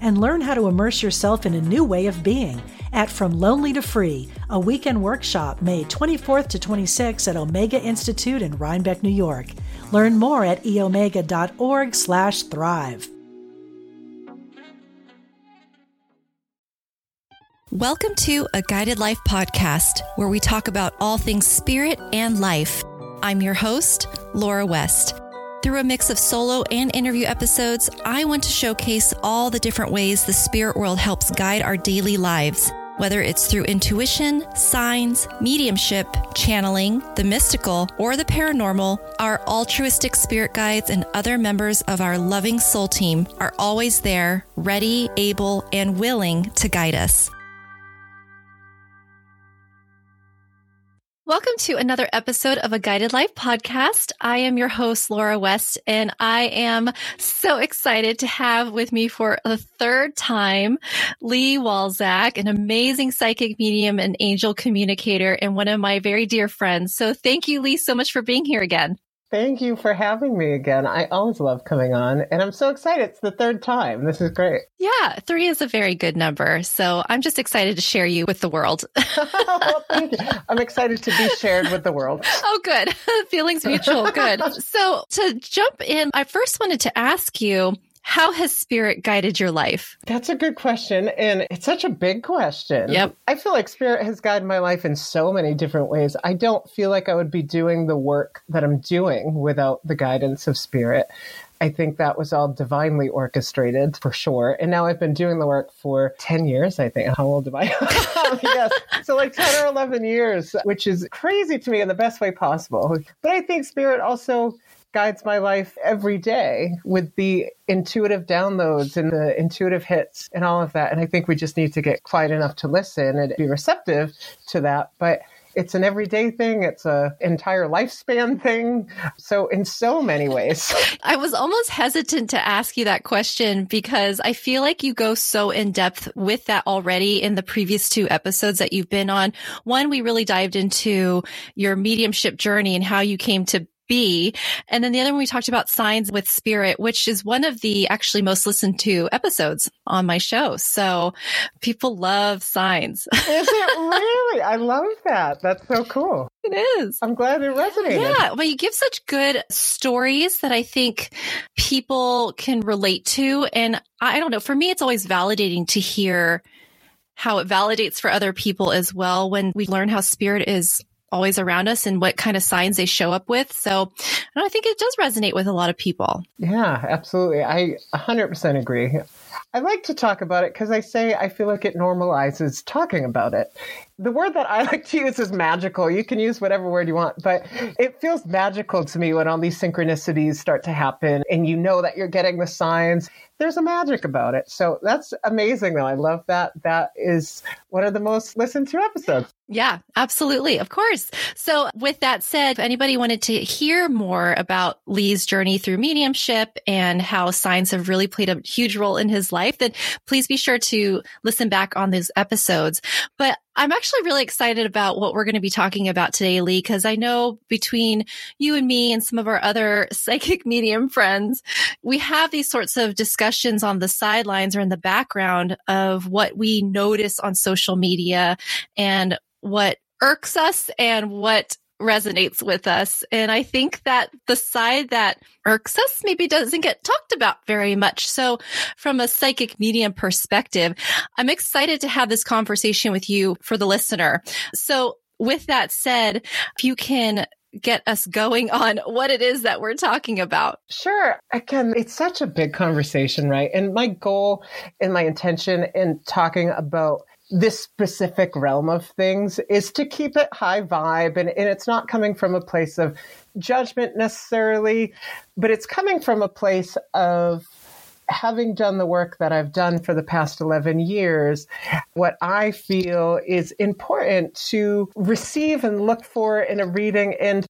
and learn how to immerse yourself in a new way of being at From Lonely to Free, a weekend workshop May 24th to 26th at Omega Institute in Rhinebeck, New York. Learn more at eomega.org slash thrive. Welcome to a Guided Life podcast where we talk about all things spirit and life. I'm your host, Laura West. Through a mix of solo and interview episodes, I want to showcase all the different ways the spirit world helps guide our daily lives. Whether it's through intuition, signs, mediumship, channeling, the mystical, or the paranormal, our altruistic spirit guides and other members of our loving soul team are always there, ready, able, and willing to guide us. Welcome to another episode of a Guided Life podcast. I am your host, Laura West, and I am so excited to have with me for the third time Lee Walczak, an amazing psychic medium and angel communicator, and one of my very dear friends. So thank you, Lee, so much for being here again. Thank you for having me again. I always love coming on, and I'm so excited. It's the third time. This is great. Yeah, three is a very good number. So I'm just excited to share you with the world. well, thank you. I'm excited to be shared with the world. Oh, good. Feelings mutual. Good. so to jump in, I first wanted to ask you how has spirit guided your life? That's a good question. And it's such a big question. Yep. I feel like spirit has guided my life in so many different ways. I don't feel like I would be doing the work that I'm doing without the guidance of spirit. I think that was all divinely orchestrated for sure. And now I've been doing the work for 10 years, I think. How old am I? yes. So, like 10 or 11 years, which is crazy to me in the best way possible. But I think spirit also guides my life every day with the intuitive downloads and the intuitive hits and all of that. And I think we just need to get quiet enough to listen and be receptive to that. But it's an everyday thing. It's a entire lifespan thing. So in so many ways. I was almost hesitant to ask you that question because i feel like you go so in depth with that already in the previous two episodes that you've been on. One we really dived into your mediumship journey and how you came to be. And then the other one we talked about signs with spirit, which is one of the actually most listened to episodes on my show. So people love signs. is it really? I love that. That's so cool. It is. I'm glad it resonated. Yeah. Well, you give such good stories that I think people can relate to. And I don't know, for me, it's always validating to hear how it validates for other people as well when we learn how spirit is always around us and what kind of signs they show up with. So I think it does resonate with a lot of people. Yeah, absolutely. I 100% agree. I like to talk about it because I say I feel like it normalizes talking about it. The word that I like to use is magical. You can use whatever word you want, but it feels magical to me when all these synchronicities start to happen and you know that you're getting the signs there's a magic about it. So that's amazing, though. I love that. That is one of the most listened to episodes. Yeah, absolutely. Of course. So with that said, if anybody wanted to hear more about Lee's journey through mediumship and how signs have really played a huge role in his life, then please be sure to listen back on those episodes. But I'm actually really excited about what we're going to be talking about today, Lee, because I know between you and me and some of our other psychic medium friends, we have these sorts of discussions on the sidelines or in the background of what we notice on social media and what irks us and what resonates with us. And I think that the side that irks us maybe doesn't get talked about very much. So from a psychic medium perspective, I'm excited to have this conversation with you for the listener. So with that said, if you can get us going on what it is that we're talking about. Sure. Again, it's such a big conversation, right? And my goal and my intention in talking about this specific realm of things is to keep it high vibe and, and it's not coming from a place of judgment necessarily, but it's coming from a place of having done the work that I've done for the past 11 years, what I feel is important to receive and look for in a reading and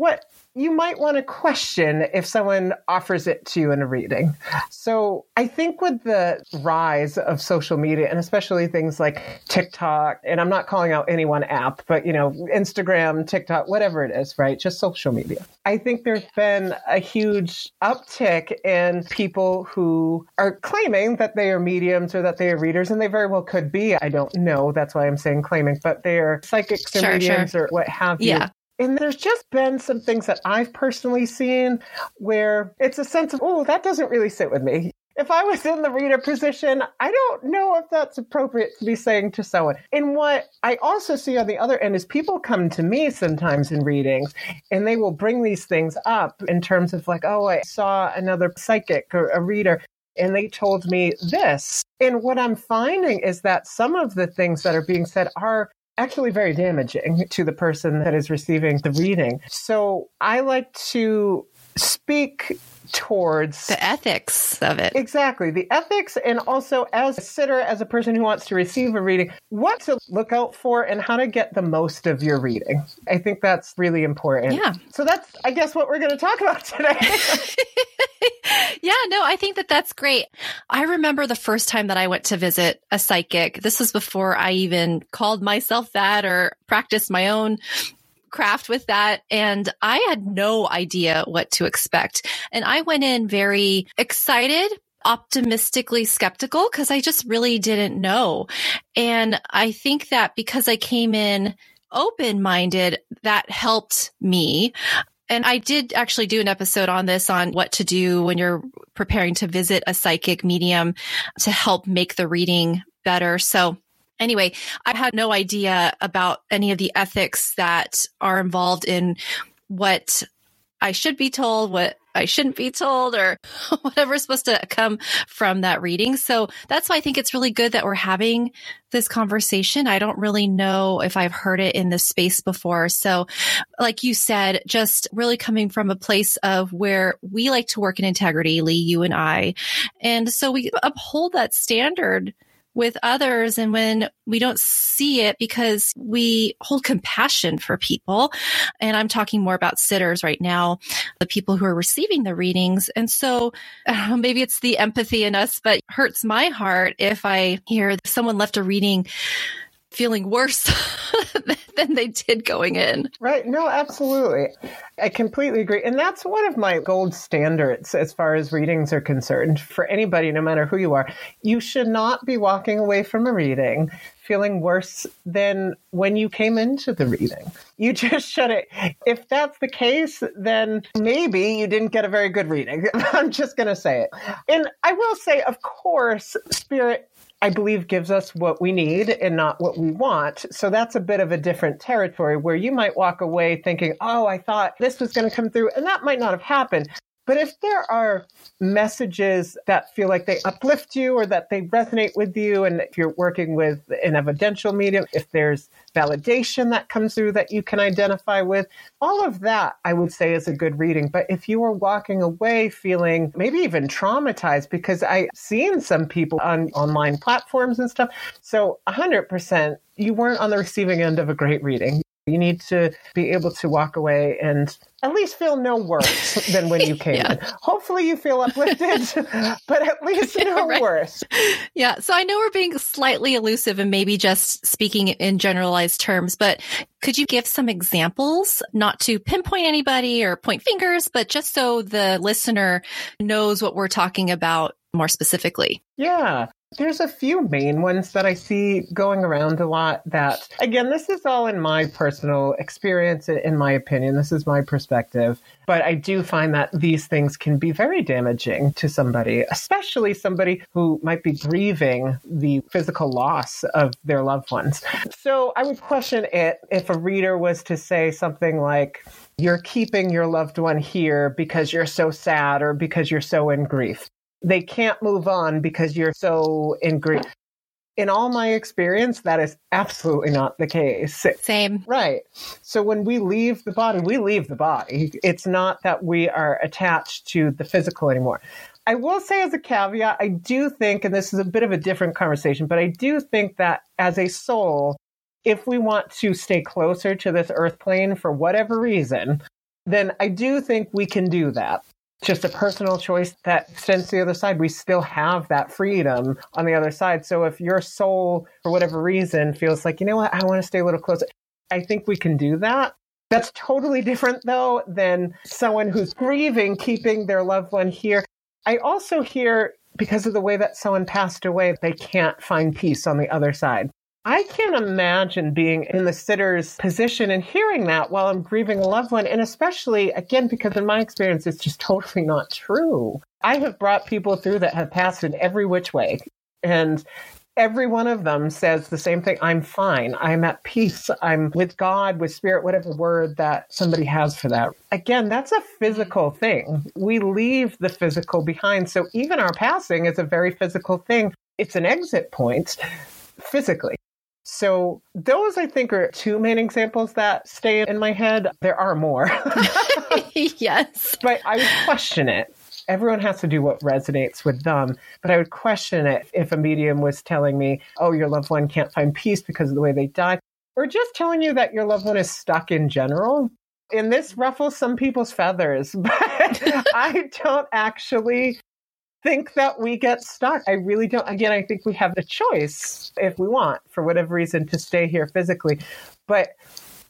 what you might want to question if someone offers it to you in a reading. So I think with the rise of social media and especially things like TikTok, and I'm not calling out any one app, but you know, Instagram, TikTok, whatever it is, right? Just social media. I think there's been a huge uptick in people who are claiming that they are mediums or that they are readers, and they very well could be. I don't know. That's why I'm saying claiming, but they are psychics or sure, mediums sure. or what have you. And there's just been some things that I've personally seen where it's a sense of, oh, that doesn't really sit with me. If I was in the reader position, I don't know if that's appropriate to be saying to someone. And what I also see on the other end is people come to me sometimes in readings and they will bring these things up in terms of, like, oh, I saw another psychic or a reader and they told me this. And what I'm finding is that some of the things that are being said are actually very damaging to the person that is receiving the reading. So I like to speak towards the ethics of it. Exactly. The ethics, and also as a sitter, as a person who wants to receive a reading, what to look out for and how to get the most of your reading. I think that's really important. Yeah. So that's, I guess, what we're going to talk about today. yeah, no, I think that that's great. I remember the first time that I went to visit a psychic. This was before I even called myself that or practiced my own craft with that. And I had no idea what to expect. And I went in very excited, optimistically skeptical because I just really didn't know. And I think that because I came in open minded, that helped me. And I did actually do an episode on this on what to do when you're preparing to visit a psychic medium to help make the reading better. So anyway, I had no idea about any of the ethics that are involved in what I should be told, what I shouldn't be told, or whatever's supposed to come from that reading. So that's why I think it's really good that we're having this conversation. I don't really know if I've heard it in this space before. So, like you said, just really coming from a place of where we like to work in integrity, Lee, you and I. And so we uphold that standard with others and when we don't see it because we hold compassion for people. And I'm talking more about sitters right now, the people who are receiving the readings. And so uh, maybe it's the empathy in us, but hurts my heart if I hear someone left a reading feeling worse than they did going in. Right. No, absolutely. I completely agree. And that's one of my gold standards as far as readings are concerned for anybody, no matter who you are. You should not be walking away from a reading feeling worse than when you came into the reading. You just shouldn't. If that's the case, then maybe you didn't get a very good reading. I'm just going to say it. And I will say, of course, spirit I believe gives us what we need and not what we want. So that's a bit of a different territory where you might walk away thinking, oh, I thought this was going to come through. And that might not have happened. But if there are messages that feel like they uplift you or that they resonate with you, and if you're working with an evidential medium, if there's validation that comes through that you can identify with. All of that, I would say, is a good reading. But if you are walking away feeling maybe even traumatized, because I've seen some people on online platforms and stuff. So 100%, you weren't on the receiving end of a great reading. You need to be able to walk away and at least feel no worse than when you came yeah. in. Hopefully you feel uplifted, but at least no right. worse. Yeah. So I know we're being slightly elusive and maybe just speaking in generalized terms, but could you give some examples, not to pinpoint anybody or point fingers, but just so the listener knows what we're talking about more specifically? Yeah. There's a few main ones that I see going around a lot that, again, this is all in my personal experience, in my opinion. This is my perspective. But I do find that these things can be very damaging to somebody, especially somebody who might be grieving the physical loss of their loved ones. So I would question it if a reader was to say something like, you're keeping your loved one here because you're so sad or because you're so in grief they can't move on because you're so in grief. In all my experience, that is absolutely not the case. Same. Right. So when we leave the body, we leave the body. It's not that we are attached to the physical anymore. I will say as a caveat, I do think, and this is a bit of a different conversation, but I do think that as a soul, if we want to stay closer to this earth plane for whatever reason, then I do think we can do that. Just a personal choice that extends to the other side. We still have that freedom on the other side. So if your soul, for whatever reason, feels like, you know what, I want to stay a little closer, I think we can do that. That's totally different, though, than someone who's grieving, keeping their loved one here. I also hear because of the way that someone passed away, they can't find peace on the other side. I can't imagine being in the sitter's position and hearing that while I'm grieving a loved one. And especially, again, because in my experience, it's just totally not true. I have brought people through that have passed in every which way. And every one of them says the same thing I'm fine. I'm at peace. I'm with God, with spirit, whatever word that somebody has for that. Again, that's a physical thing. We leave the physical behind. So even our passing is a very physical thing. It's an exit point physically. So those I think are two main examples that stay in my head. There are more. yes. But I would question it everyone has to do what resonates with them. But I would question it if a medium was telling me, oh, your loved one can't find peace because of the way they died, or just telling you that your loved one is stuck in general. And this ruffles some people's feathers, but I don't actually think that we get stuck. I really don't. Again, I think we have the choice if we want, for whatever reason, to stay here physically. But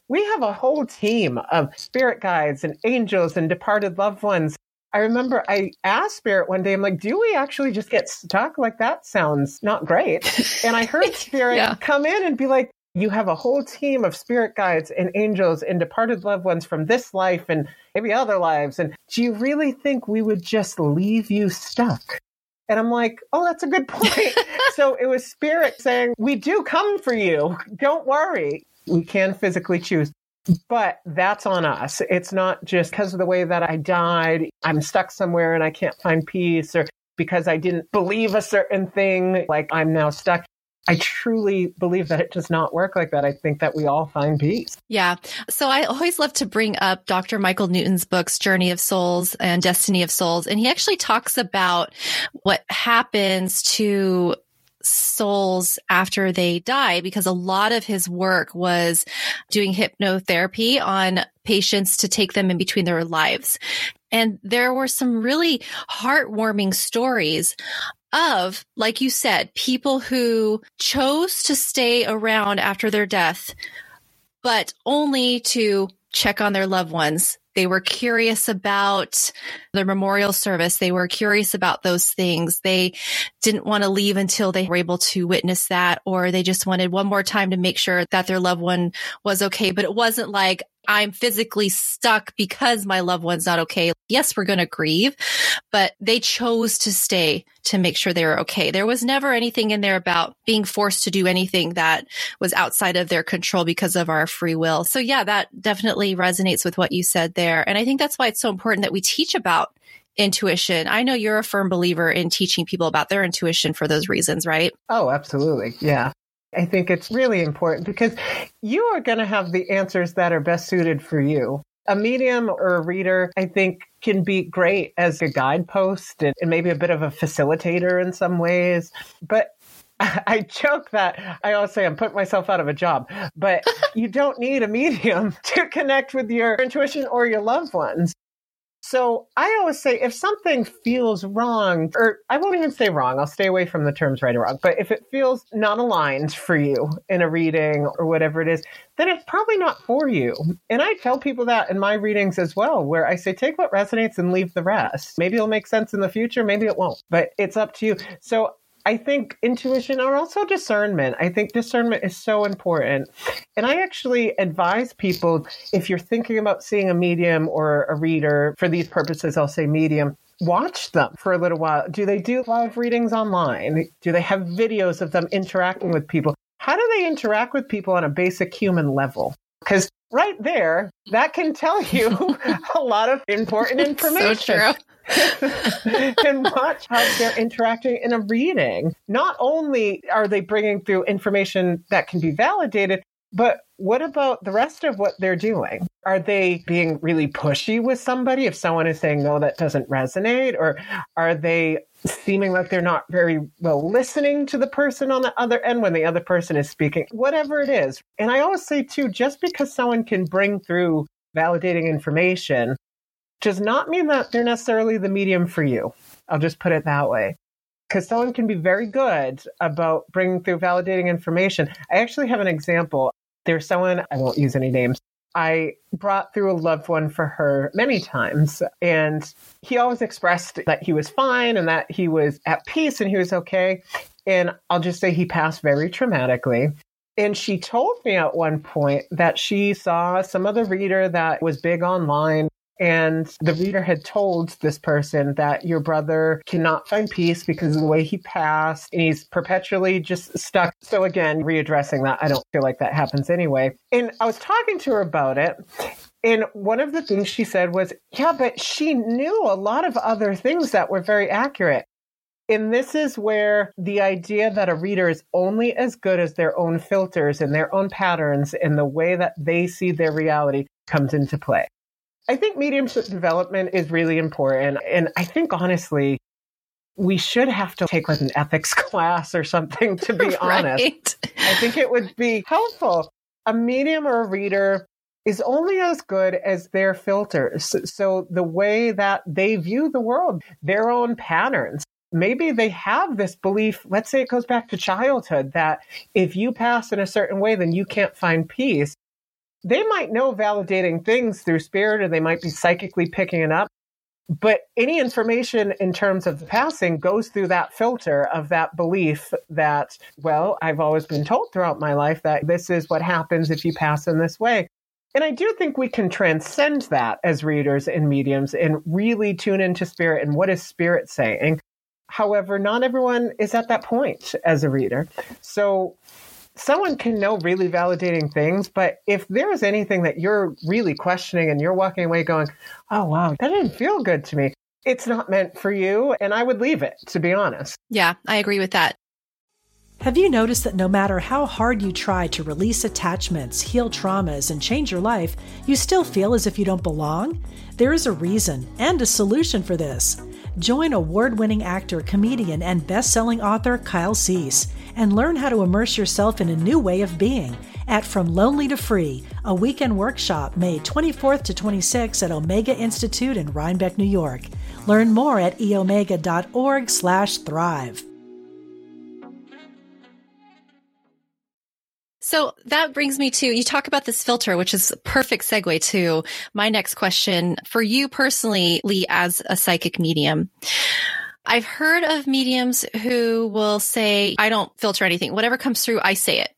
we have a whole team of spirit guides and angels and departed loved ones I remember I asked Spirit one day, I'm like, do we actually just get stuck? Like, that sounds not great. And I heard Spirit yeah. come in and be like, you have a whole team of spirit guides and angels and departed loved ones from this life and maybe other lives. And do you really think we would just leave you stuck? And I'm like, oh, that's a good point. so it was spirit saying, we do come for you. Don't worry. We can physically choose. But that's on us. It's not just because of the way that I died, I'm stuck somewhere and I can't find peace, or because I didn't believe a certain thing, like I'm now stuck. I truly believe that it does not work like that. I think that we all find peace. Yeah. So I always love to bring up Dr. Michael Newton's books, Journey of Souls and Destiny of Souls. And he actually talks about what happens to souls after they die because a lot of his work was doing hypnotherapy on patients to take them in between their lives. And there were some really heartwarming stories of, like you said, people who chose to stay around after their death, but only to check on their loved ones they were curious about the memorial service. They were curious about those things. They didn't want to leave until they were able to witness that, or they just wanted one more time to make sure that their loved one was okay. But it wasn't like, I'm physically stuck because my loved one's not okay. Yes, we're going to grieve, but they chose to stay to make sure they were okay. There was never anything in there about being forced to do anything that was outside of their control because of our free will. So yeah, that definitely resonates with what you said there. And I think that's why it's so important that we teach about intuition. I know you're a firm believer in teaching people about their intuition for those reasons, right? Oh, absolutely. Yeah. I think it's really important because you are going to have the answers that are best suited for you. A medium or a reader, I think, can be great as a guidepost and, maybe a bit of a facilitator in some ways. But I joke that I always say I'm putting myself out of a job, but you don't need a medium to connect with your intuition or your loved ones. So I always say if something feels wrong, or I won't even say wrong, I'll stay away from the terms right or wrong, but if it feels not aligned for you in a reading or whatever it is, then it's probably not for you. And I tell people that in my readings as well, where I say take what resonates and leave the rest. Maybe it'll make sense in the future, maybe it won't, but it's up to you. So I think intuition or also discernment. I think discernment is so important. And I actually advise people if you're thinking about seeing a medium or a reader, for these purposes, I'll say medium, watch them for a little while. Do they do live readings online? Do they have videos of them interacting with people? How do they interact with people on a basic human level? Because right there, that can tell you a lot of important information. so true. and watch how they're interacting in a reading. Not only are they bringing through information that can be validated, but what about the rest of what they're doing? Are they being really pushy with somebody if someone is saying, no, that doesn't resonate? Or are they seeming like they're not very well listening to the person on the other end when the other person is speaking? Whatever it is. And I always say, too, just because someone can bring through validating information does not mean that they're necessarily the medium for you. I'll just put it that way. Because someone can be very good about bringing through validating information. I actually have an example. There's someone, I won't use any names, I brought through a loved one for her many times. And he always expressed that he was fine and that he was at peace and he was okay. And I'll just say he passed very traumatically. And she told me at one point that she saw some other reader that was big online and the reader had told this person that your brother cannot find peace because of the way he passed. And he's perpetually just stuck. So, again, readdressing that, I don't feel like that happens anyway. And I was talking to her about it. And one of the things she said was, yeah, but she knew a lot of other things that were very accurate. And this is where the idea that a reader is only as good as their own filters and their own patterns and the way that they see their reality comes into play. I think mediumship development is really important. And I think honestly, we should have to take like an ethics class or something to be right. honest. I think it would be helpful. A medium or a reader is only as good as their filters. So the way that they view the world, their own patterns. Maybe they have this belief, let's say it goes back to childhood, that if you pass in a certain way, then you can't find peace they might know validating things through spirit or they might be psychically picking it up. But any information in terms of the passing goes through that filter of that belief that, well, I've always been told throughout my life that this is what happens if you pass in this way. And I do think we can transcend that as readers and mediums and really tune into spirit and what is spirit saying. However, not everyone is at that point as a reader. So someone can know really validating things, but if there is anything that you're really questioning and you're walking away going, oh, wow, that didn't feel good to me, it's not meant for you. And I would leave it, to be honest. Yeah, I agree with that. Have you noticed that no matter how hard you try to release attachments, heal traumas, and change your life, you still feel as if you don't belong? There is a reason and a solution for this. Join award winning actor, comedian, and best selling author Kyle Cease and learn how to immerse yourself in a new way of being at From Lonely to Free, a weekend workshop May 24th to 26th at Omega Institute in Rhinebeck, New York. Learn more at eomega.org/thrive. So that brings me to you talk about this filter, which is a perfect segue to my next question for you personally, Lee, as a psychic medium. I've heard of mediums who will say, I don't filter anything. Whatever comes through, I say it.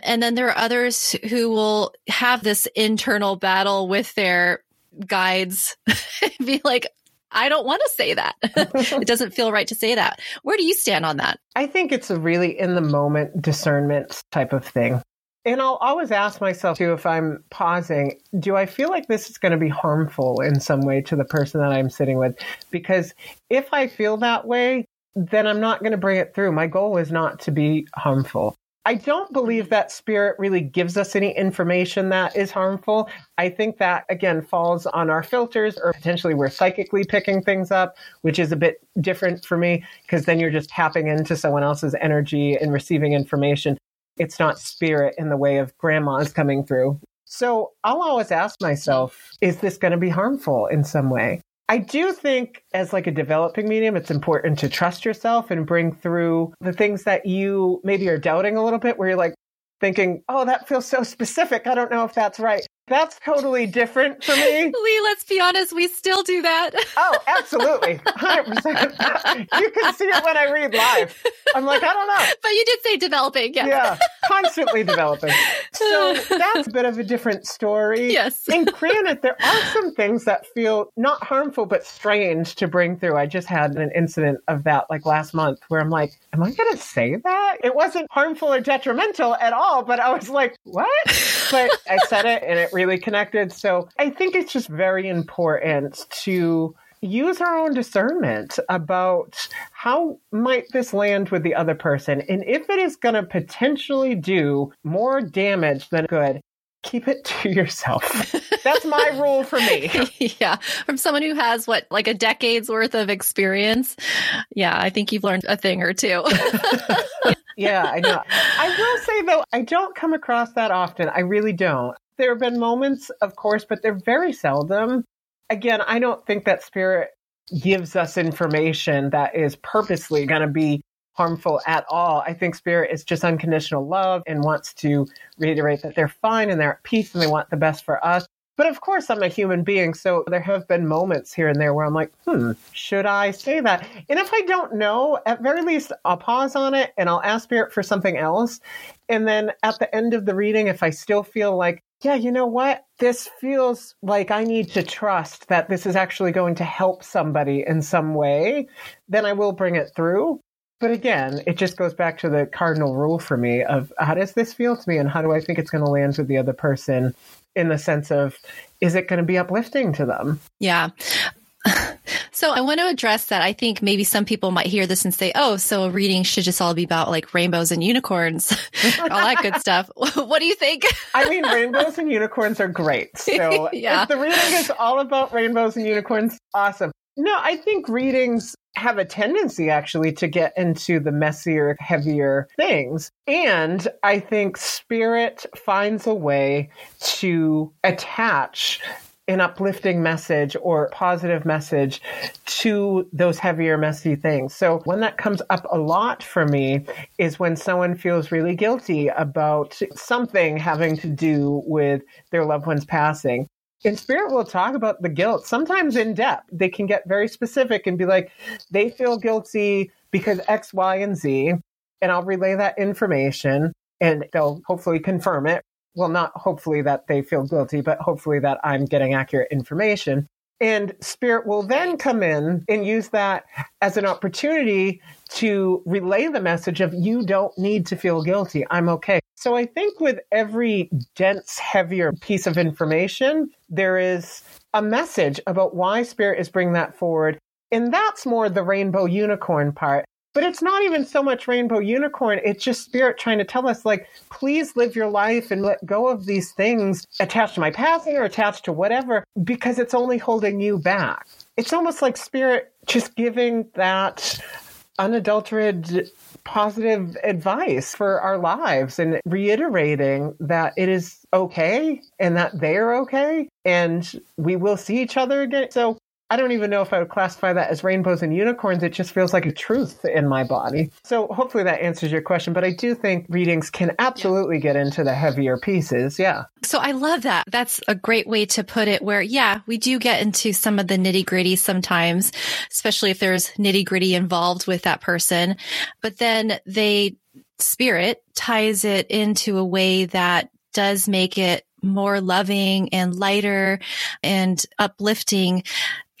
And then there are others who will have this internal battle with their guides, be like, I don't want to say that. it doesn't feel right to say that. Where do you stand on that? I think it's a really in the moment discernment type of thing. And I'll always ask myself too if I'm pausing, do I feel like this is going to be harmful in some way to the person that I'm sitting with? Because if I feel that way, then I'm not going to bring it through. My goal is not to be harmful. I don't believe that spirit really gives us any information that is harmful. I think that, again, falls on our filters, or potentially we're psychically picking things up, which is a bit different for me, because then you're just tapping into someone else's energy and receiving information. It's not spirit in the way of grandma's coming through. So I'll always ask myself, is this going to be harmful in some way? I do think as like a developing medium, it's important to trust yourself and bring through the things that you maybe are doubting a little bit where you're like thinking, oh, that feels so specific. I don't know if that's right. That's totally different for me. Lee, let's be honest, we still do that. oh, absolutely. 100%. you can see it when I read live. I'm like, I don't know. But you did say developing. Yeah. Yeah. Constantly developing. So that's a bit of a different story. Yes. And granted, there are some things that feel not harmful, but strange to bring through. I just had an incident of that like last month where I'm like, am I going to say that? It wasn't harmful or detrimental at all, but I was like, what? But I said it and it really connected. So I think it's just very important to use our own discernment about how might this land with the other person and if it is going to potentially do more damage than good keep it to yourself. That's my rule for me. yeah. From someone who has what, like a decade's worth of experience. Yeah. I think you've learned a thing or two. yeah, I know. I will say though, I don't come across that often. I really don't. There have been moments, of course, but they're very seldom. Again, I don't think that spirit gives us information that is purposely going to be harmful at all. I think spirit is just unconditional love and wants to reiterate that they're fine and they're at peace and they want the best for us. But of course, I'm a human being, so there have been moments here and there where I'm like, hmm, should I say that? And if I don't know, at very least, I'll pause on it and I'll ask Spirit for something else. And then at the end of the reading, if I still feel like, yeah, you know what? This feels like I need to trust that this is actually going to help somebody in some way, then I will bring it through. But again, it just goes back to the cardinal rule for me of how does this feel to me and how do I think it's going to land with the other person in the sense of is it going to be uplifting to them? Yeah. So I want to address that. I think maybe some people might hear this and say, "Oh, so a reading should just all be about like rainbows and unicorns, all that good stuff." what do you think? I mean, rainbows and unicorns are great. So yeah. if the reading is all about rainbows and unicorns, awesome. No, I think readings have a tendency actually to get into the messier, heavier things. And I think spirit finds a way to attach an uplifting message or positive message to those heavier, messy things. So when that comes up a lot for me is when someone feels really guilty about something having to do with their loved one's passing. In spirit, we'll talk about the guilt, sometimes in depth. They can get very specific and be like, they feel guilty because X, Y, and Z. And I'll relay that information and they'll hopefully confirm it. Well, not hopefully that they feel guilty, but hopefully that I'm getting accurate information. And spirit will then come in and use that as an opportunity to relay the message of you don't need to feel guilty. I'm okay. So I think with every dense, heavier piece of information, there is a message about why Spirit is bringing that forward. And that's more the rainbow unicorn part. But it's not even so much rainbow unicorn. It's just spirit trying to tell us, like, please live your life and let go of these things attached to my passing or attached to whatever, because it's only holding you back. It's almost like spirit just giving that unadulterated positive advice for our lives and reiterating that it is okay and that they're okay and we will see each other again. So I don't even know if I would classify that as rainbows and unicorns. It just feels like a truth in my body. So hopefully that answers your question. But I do think readings can absolutely get into the heavier pieces. Yeah. So I love that. That's a great way to put it where, yeah, we do get into some of the nitty gritty sometimes, especially if there's nitty gritty involved with that person. But then they spirit ties it into a way that does make it more loving and lighter and uplifting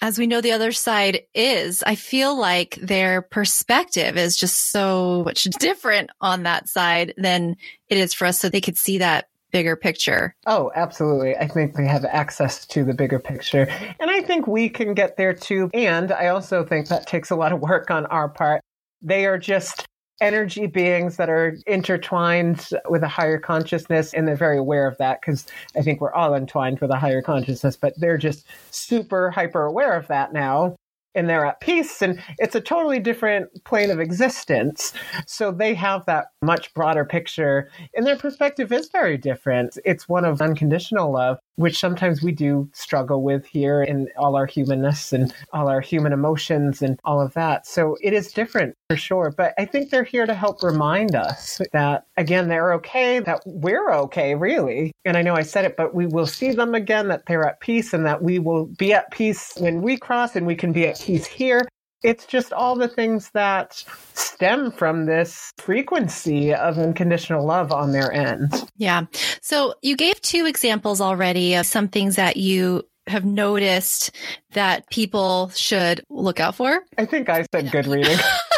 as we know the other side is, I feel like their perspective is just so much different on that side than it is for us. So they could see that bigger picture. Oh, absolutely. I think they have access to the bigger picture. And I think we can get there too. And I also think that takes a lot of work on our part. They are just energy beings that are intertwined with a higher consciousness and they're very aware of that because i think we're all entwined with a higher consciousness but they're just super hyper aware of that now and they're at peace and it's a totally different plane of existence. So they have that much broader picture and their perspective is very different. It's one of unconditional love which sometimes we do struggle with here in all our humanness and all our human emotions and all of that. So it is different for sure. But i think they're here to help remind us that again they're okay that we're okay really. And i know i said it but we will see them again that they're at peace and that we will be at peace when we cross and we can be at peace here. It's just all the things that stem from this frequency of unconditional love on their end. Yeah. So you gave two examples already of some things that you have noticed that people should look out for. I think I said good reading.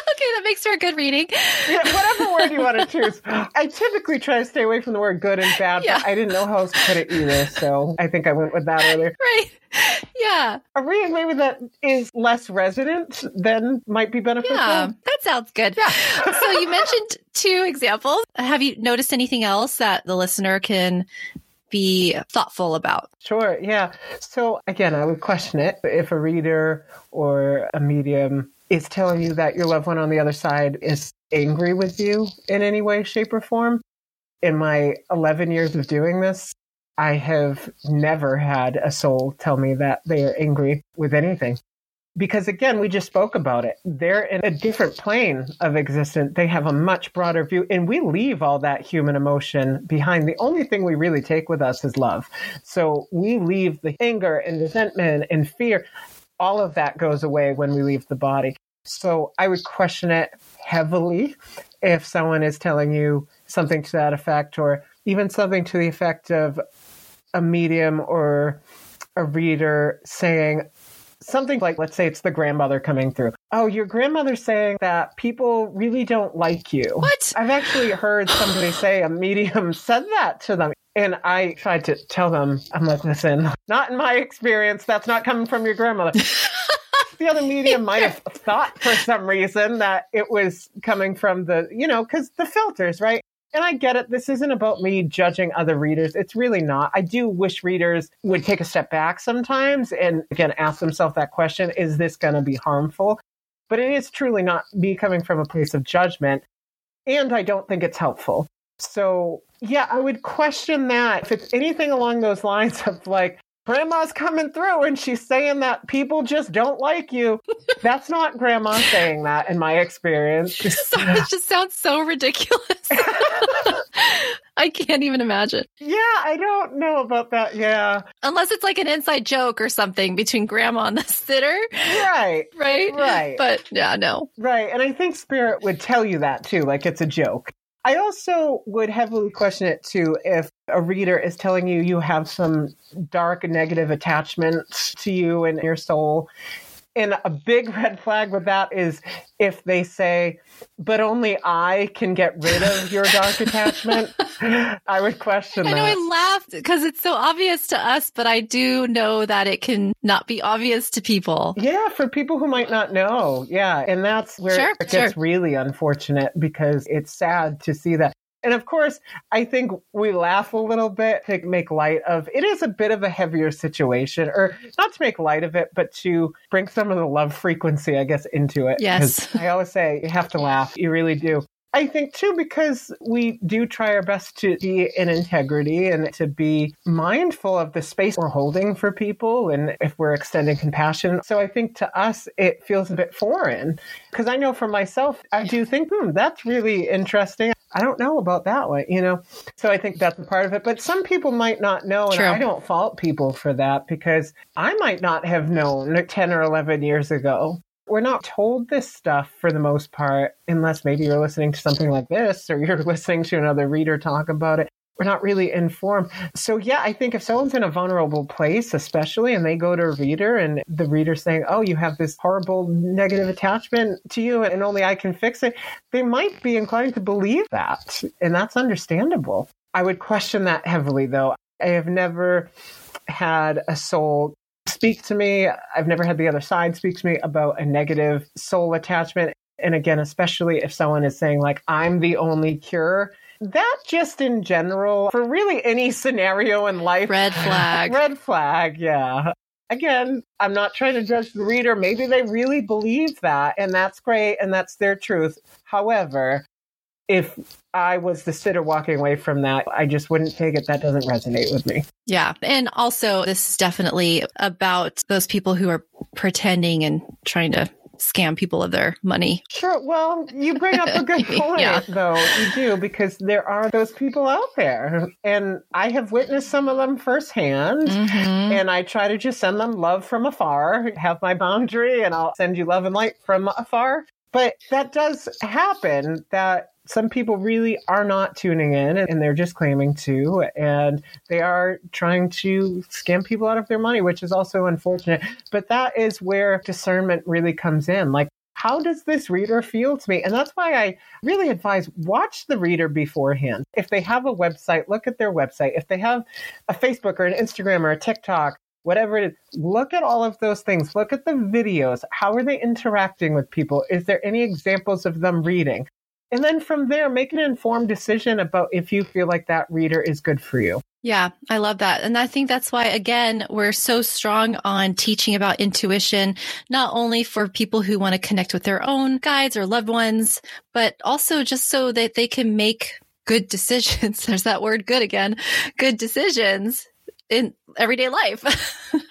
makes for a good reading. yeah, whatever word you want to choose. I typically try to stay away from the word good and bad, yeah. but I didn't know how else to put it either. So I think I went with that earlier. Right. Yeah. A reading maybe that is less resonant then might be beneficial. Yeah, that sounds good. Yeah. so you mentioned two examples. Have you noticed anything else that the listener can be thoughtful about? Sure. Yeah. So again, I would question it if a reader or a medium is telling you that your loved one on the other side is angry with you in any way, shape, or form. In my 11 years of doing this, I have never had a soul tell me that they are angry with anything. Because again, we just spoke about it. They're in a different plane of existence. They have a much broader view, and we leave all that human emotion behind. The only thing we really take with us is love. So we leave the anger and resentment and fear. All of that goes away when we leave the body. So I would question it heavily if someone is telling you something to that effect, or even something to the effect of a medium or a reader saying, something like, let's say it's the grandmother coming through. Oh, your grandmother's saying that people really don't like you. What? I've actually heard somebody say a medium said that to them. And I tried to tell them, I'm like, listen, not in my experience. That's not coming from your grandmother. the other medium might have thought for some reason that it was coming from the, you know, because the filters, right? And I get it. This isn't about me judging other readers. It's really not. I do wish readers would take a step back sometimes and again ask themselves that question is this going to be harmful? But it is truly not me coming from a place of judgment. And I don't think it's helpful. So, yeah, I would question that. If it's anything along those lines of like, grandma's coming through and she's saying that people just don't like you. That's not grandma saying that in my experience. Sorry, it just sounds so ridiculous. I can't even imagine. Yeah, I don't know about that. Yeah. Unless it's like an inside joke or something between grandma and the sitter. Right. Right. Right. But yeah, no. Right. And I think spirit would tell you that too, like it's a joke. I also would heavily question it too if a reader is telling you you have some dark negative attachments to you and your soul. And a big red flag with that is if they say, but only I can get rid of your dark attachment. I would question I that. know I laughed because it's so obvious to us, but I do know that it can not be obvious to people. Yeah, for people who might not know. Yeah. And that's where Sure, it gets sure. really unfortunate because it's sad to see that. And of course, I think we laugh a little bit to make light of it is a bit of a heavier situation, or not to make light of it, but to bring some of the love frequency, I guess, into it. Yes. I always say you have to laugh. You really do. I think too, because we do try our best to be in integrity and to be mindful of the space we're holding for people and if we're extending compassion. So I think to us, it feels a bit foreign because I know for myself, I do think, hmm, that's really interesting. I don't know about that one, you know? So I think that's a part of it. But some people might not know, and True. I don't fault people for that because I might not have known 10 or 11 years ago we're not told this stuff for the most part, unless maybe you're listening to something like this or you're listening to another reader talk about it. We're not really informed. So, yeah, I think if someone's in a vulnerable place, especially, and they go to a reader and the reader's saying, Oh, you have this horrible negative attachment to you and only I can fix it, they might be inclined to believe that. And that's understandable. I would question that heavily, though. I have never had a soul speak to me. I've never had the other side speak to me about a negative soul attachment. And again, especially if someone is saying, like, I'm the only cure. That just in general, for really any scenario in life, Red flag. red flag, yeah. Again, I'm not trying to judge the reader. Maybe they really believe that, and that's great, and that's their truth. However, if I was the sitter walking away from that, I just wouldn't take it. That doesn't resonate with me. Yeah. And also, this is definitely about those people who are pretending and trying to scam people of their money. Sure. Well, you bring up a good point, Yeah. though. You do, because there are those people out there. And I have witnessed some of them firsthand. Mhm. And I try to just send them love from afar, have my boundary, and I'll send you love and light from afar. But that does happen that some people really are not tuning in and they're just claiming to, and they are trying to scam people out of their money, which is also unfortunate. But that is where discernment really comes in. Like, how does this reader feel to me? And that's why I really advise watch the reader beforehand. If they have a website, look at their website. If they have a Facebook or an Instagram or a TikTok, whatever it is, look at all of those things. Look at the videos. How are they interacting with people? Is there any examples of them reading? And then from there, make an informed decision about if you feel like that reader is good for you. Yeah, I love that. And I think that's why, again, we're so strong on teaching about intuition, not only for people who want to connect with their own guides or loved ones, but also just so that they can make good decisions. There's that word good again, good decisions in everyday life,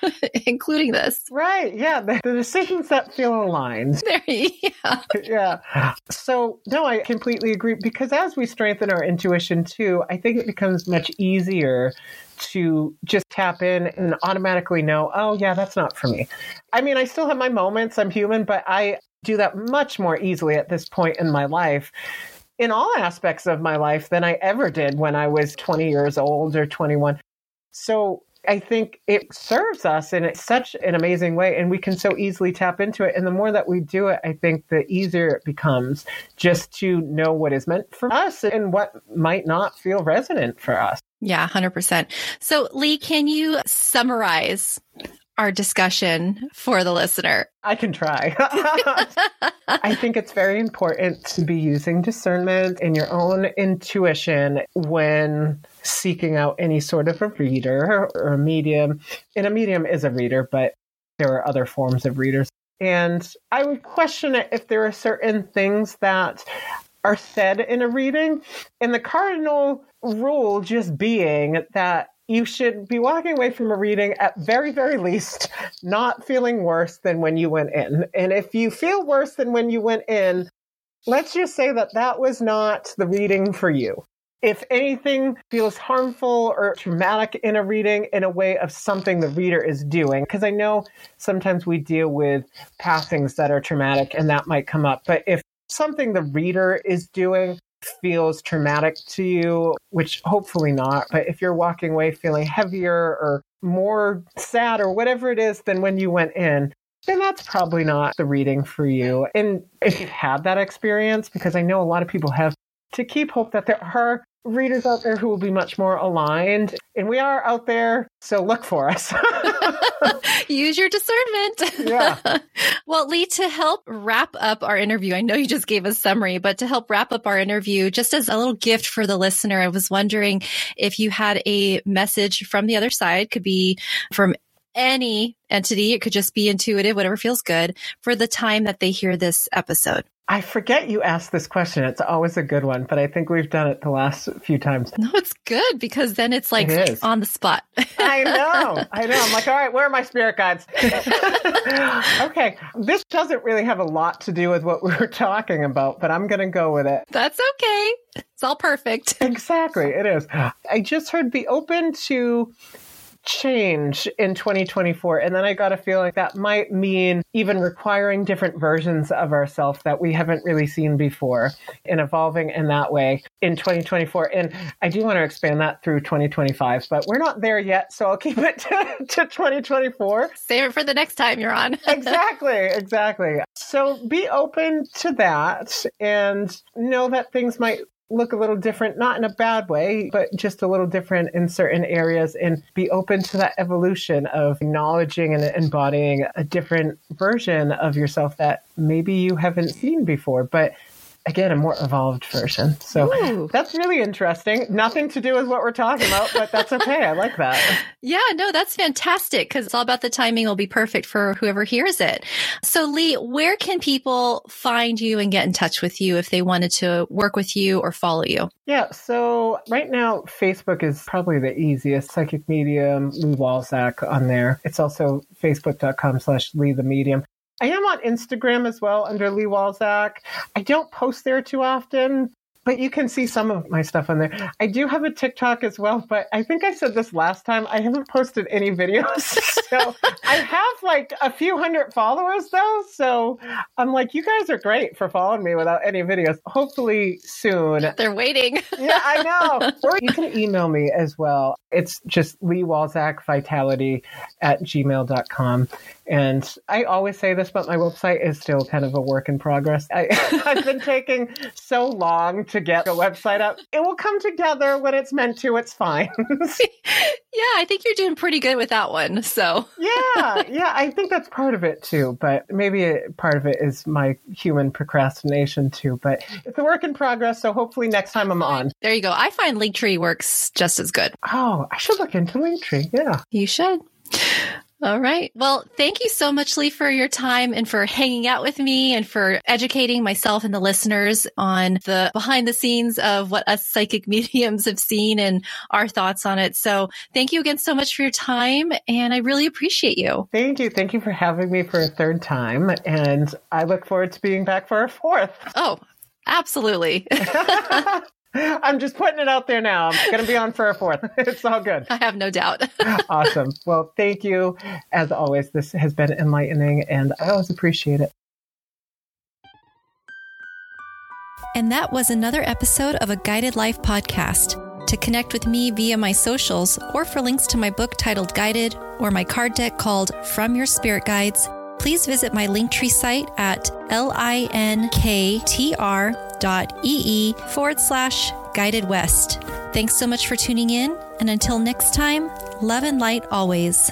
including this. Right. Yeah. The, the, decisions that feel aligned. Very, yeah. yeah. So, no, I completely agree because as we strengthen our intuition too, I think it becomes much easier to just tap in and automatically know, oh, yeah, that's not for me. I mean, I still have my moments. I'm human, but I do that much more easily at this point in my life in all aspects of my life than I ever did when I was 20 years old or 21. So I think it serves us in such an amazing way, and we can so easily tap into it. And the more that we do it, I think the easier it becomes just to know what is meant for us and what might not feel resonant for us. Yeah, 100%. So, Lee, can you summarize our discussion for the listener? I can try. I think it's very important to be using discernment and your own intuition when seeking out any sort of a reader or a medium. And a medium is a reader, but there are other forms of readers. And I would question it if there are certain things that are said in a reading. And the cardinal rule just being that you should be walking away from a reading at very, very least not feeling worse than when you went in. And if you feel worse than when you went in, let's just say that that was not the reading for you. If anything feels harmful or traumatic in a reading in a way of something the reader is doing, because I know sometimes we deal with passings that are traumatic and that might come up. But if something the reader is doing feels traumatic to you, which hopefully not, but if you're walking away feeling heavier or more sad or whatever it is than when you went in, then that's probably not the reading for you. And if you've had that experience, because I know a lot of people have, to keep hope that there are readers out there who will be much more aligned. And we are out there, so look for us. Use your discernment. Yeah. well, Lee, to help wrap up our interview, I know you just gave a summary, but to help wrap up our interview, just as a little gift for the listener, I was wondering if you had a message from the other side, could be from any entity, it could just be intuitive, whatever feels good, for the time that they hear this episode. I forget you asked this question. It's always a good one, but I think we've done it the last few times. No, it's good because then it's like it on the spot. I know. I know. I'm like, all right, where are my spirit guides? okay. This doesn't really have a lot to do with what we were talking about, but I'm going to go with it. That's okay. It's all perfect. Exactly. It is. I just heard be open to change in 2024. And then I got a feeling that might mean even requiring different versions of ourselves that we haven't really seen before and evolving in that way in 2024. And I do want to expand that through 2025, but we're not there yet. So I'll keep it to, to 2024. Save it for the next time you're on. exactly. Exactly. So be open to that and know that things might look a little different, not in a bad way, but just a little different in certain areas and be open to that evolution of acknowledging and embodying a different version of yourself that maybe you haven't seen before. But again a more evolved version. So Ooh. that's really interesting. Nothing to do with what we're talking about, but that's okay. I like that. Yeah, no, that's fantastic because it's all about the timing will be perfect for whoever hears it. So Lee, where can people find you and get in touch with you if they wanted to work with you or follow you? Yeah, so right now Facebook is probably the easiest. Psychic Medium, Lee Walczak on there. It's also facebook.com slash Lee the Medium. I am on Instagram as well under Lee Walczak. I don't post there too often, but you can see some of my stuff on there. I do have a TikTok as well, but I think I said this last time. I haven't posted any videos. so I have like a few hundred followers though. So I'm like, you guys are great for following me without any videos. Hopefully soon. They're waiting. yeah, I know. Or you can email me as well. It's just Lee Walczak Vitality at gmail.com. And I always say this, but my website is still kind of a work in progress. I, have been taking so long to get a website up. It will come together when it's meant to. It's fine. yeah, I think you're doing pretty good with that one. So, yeah, yeah, I think that's part of it too. But maybe it, part of it is my human procrastination too. But it's a work in progress. So hopefully next time I'm on. There you go. I find Linktree works just as good. Oh, I should look into Linktree. Yeah. You should. All right. Well, thank you so much, Lee, for your time and for hanging out with me and for educating myself and the listeners on the behind the scenes of what us psychic mediums have seen and our thoughts on it. So thank you again so much for your time. And I really appreciate you. Thank you. Thank you for having me for a third time. And I look forward to being back for a fourth. Oh, absolutely. I'm just putting it out there now. I'm going to be on for a fourth. It's all good. I have no doubt. awesome. Well, thank you. As always, this has been enlightening and I always appreciate it. And that was another episode of a Guided Life podcast. To connect with me via my socials or for links to my book titled Guided or my card deck called From Your Spirit Guides, please visit my Linktree site at linktr.ee forward slash guided west. Thanks so much for tuning in, and until next time, love and light always.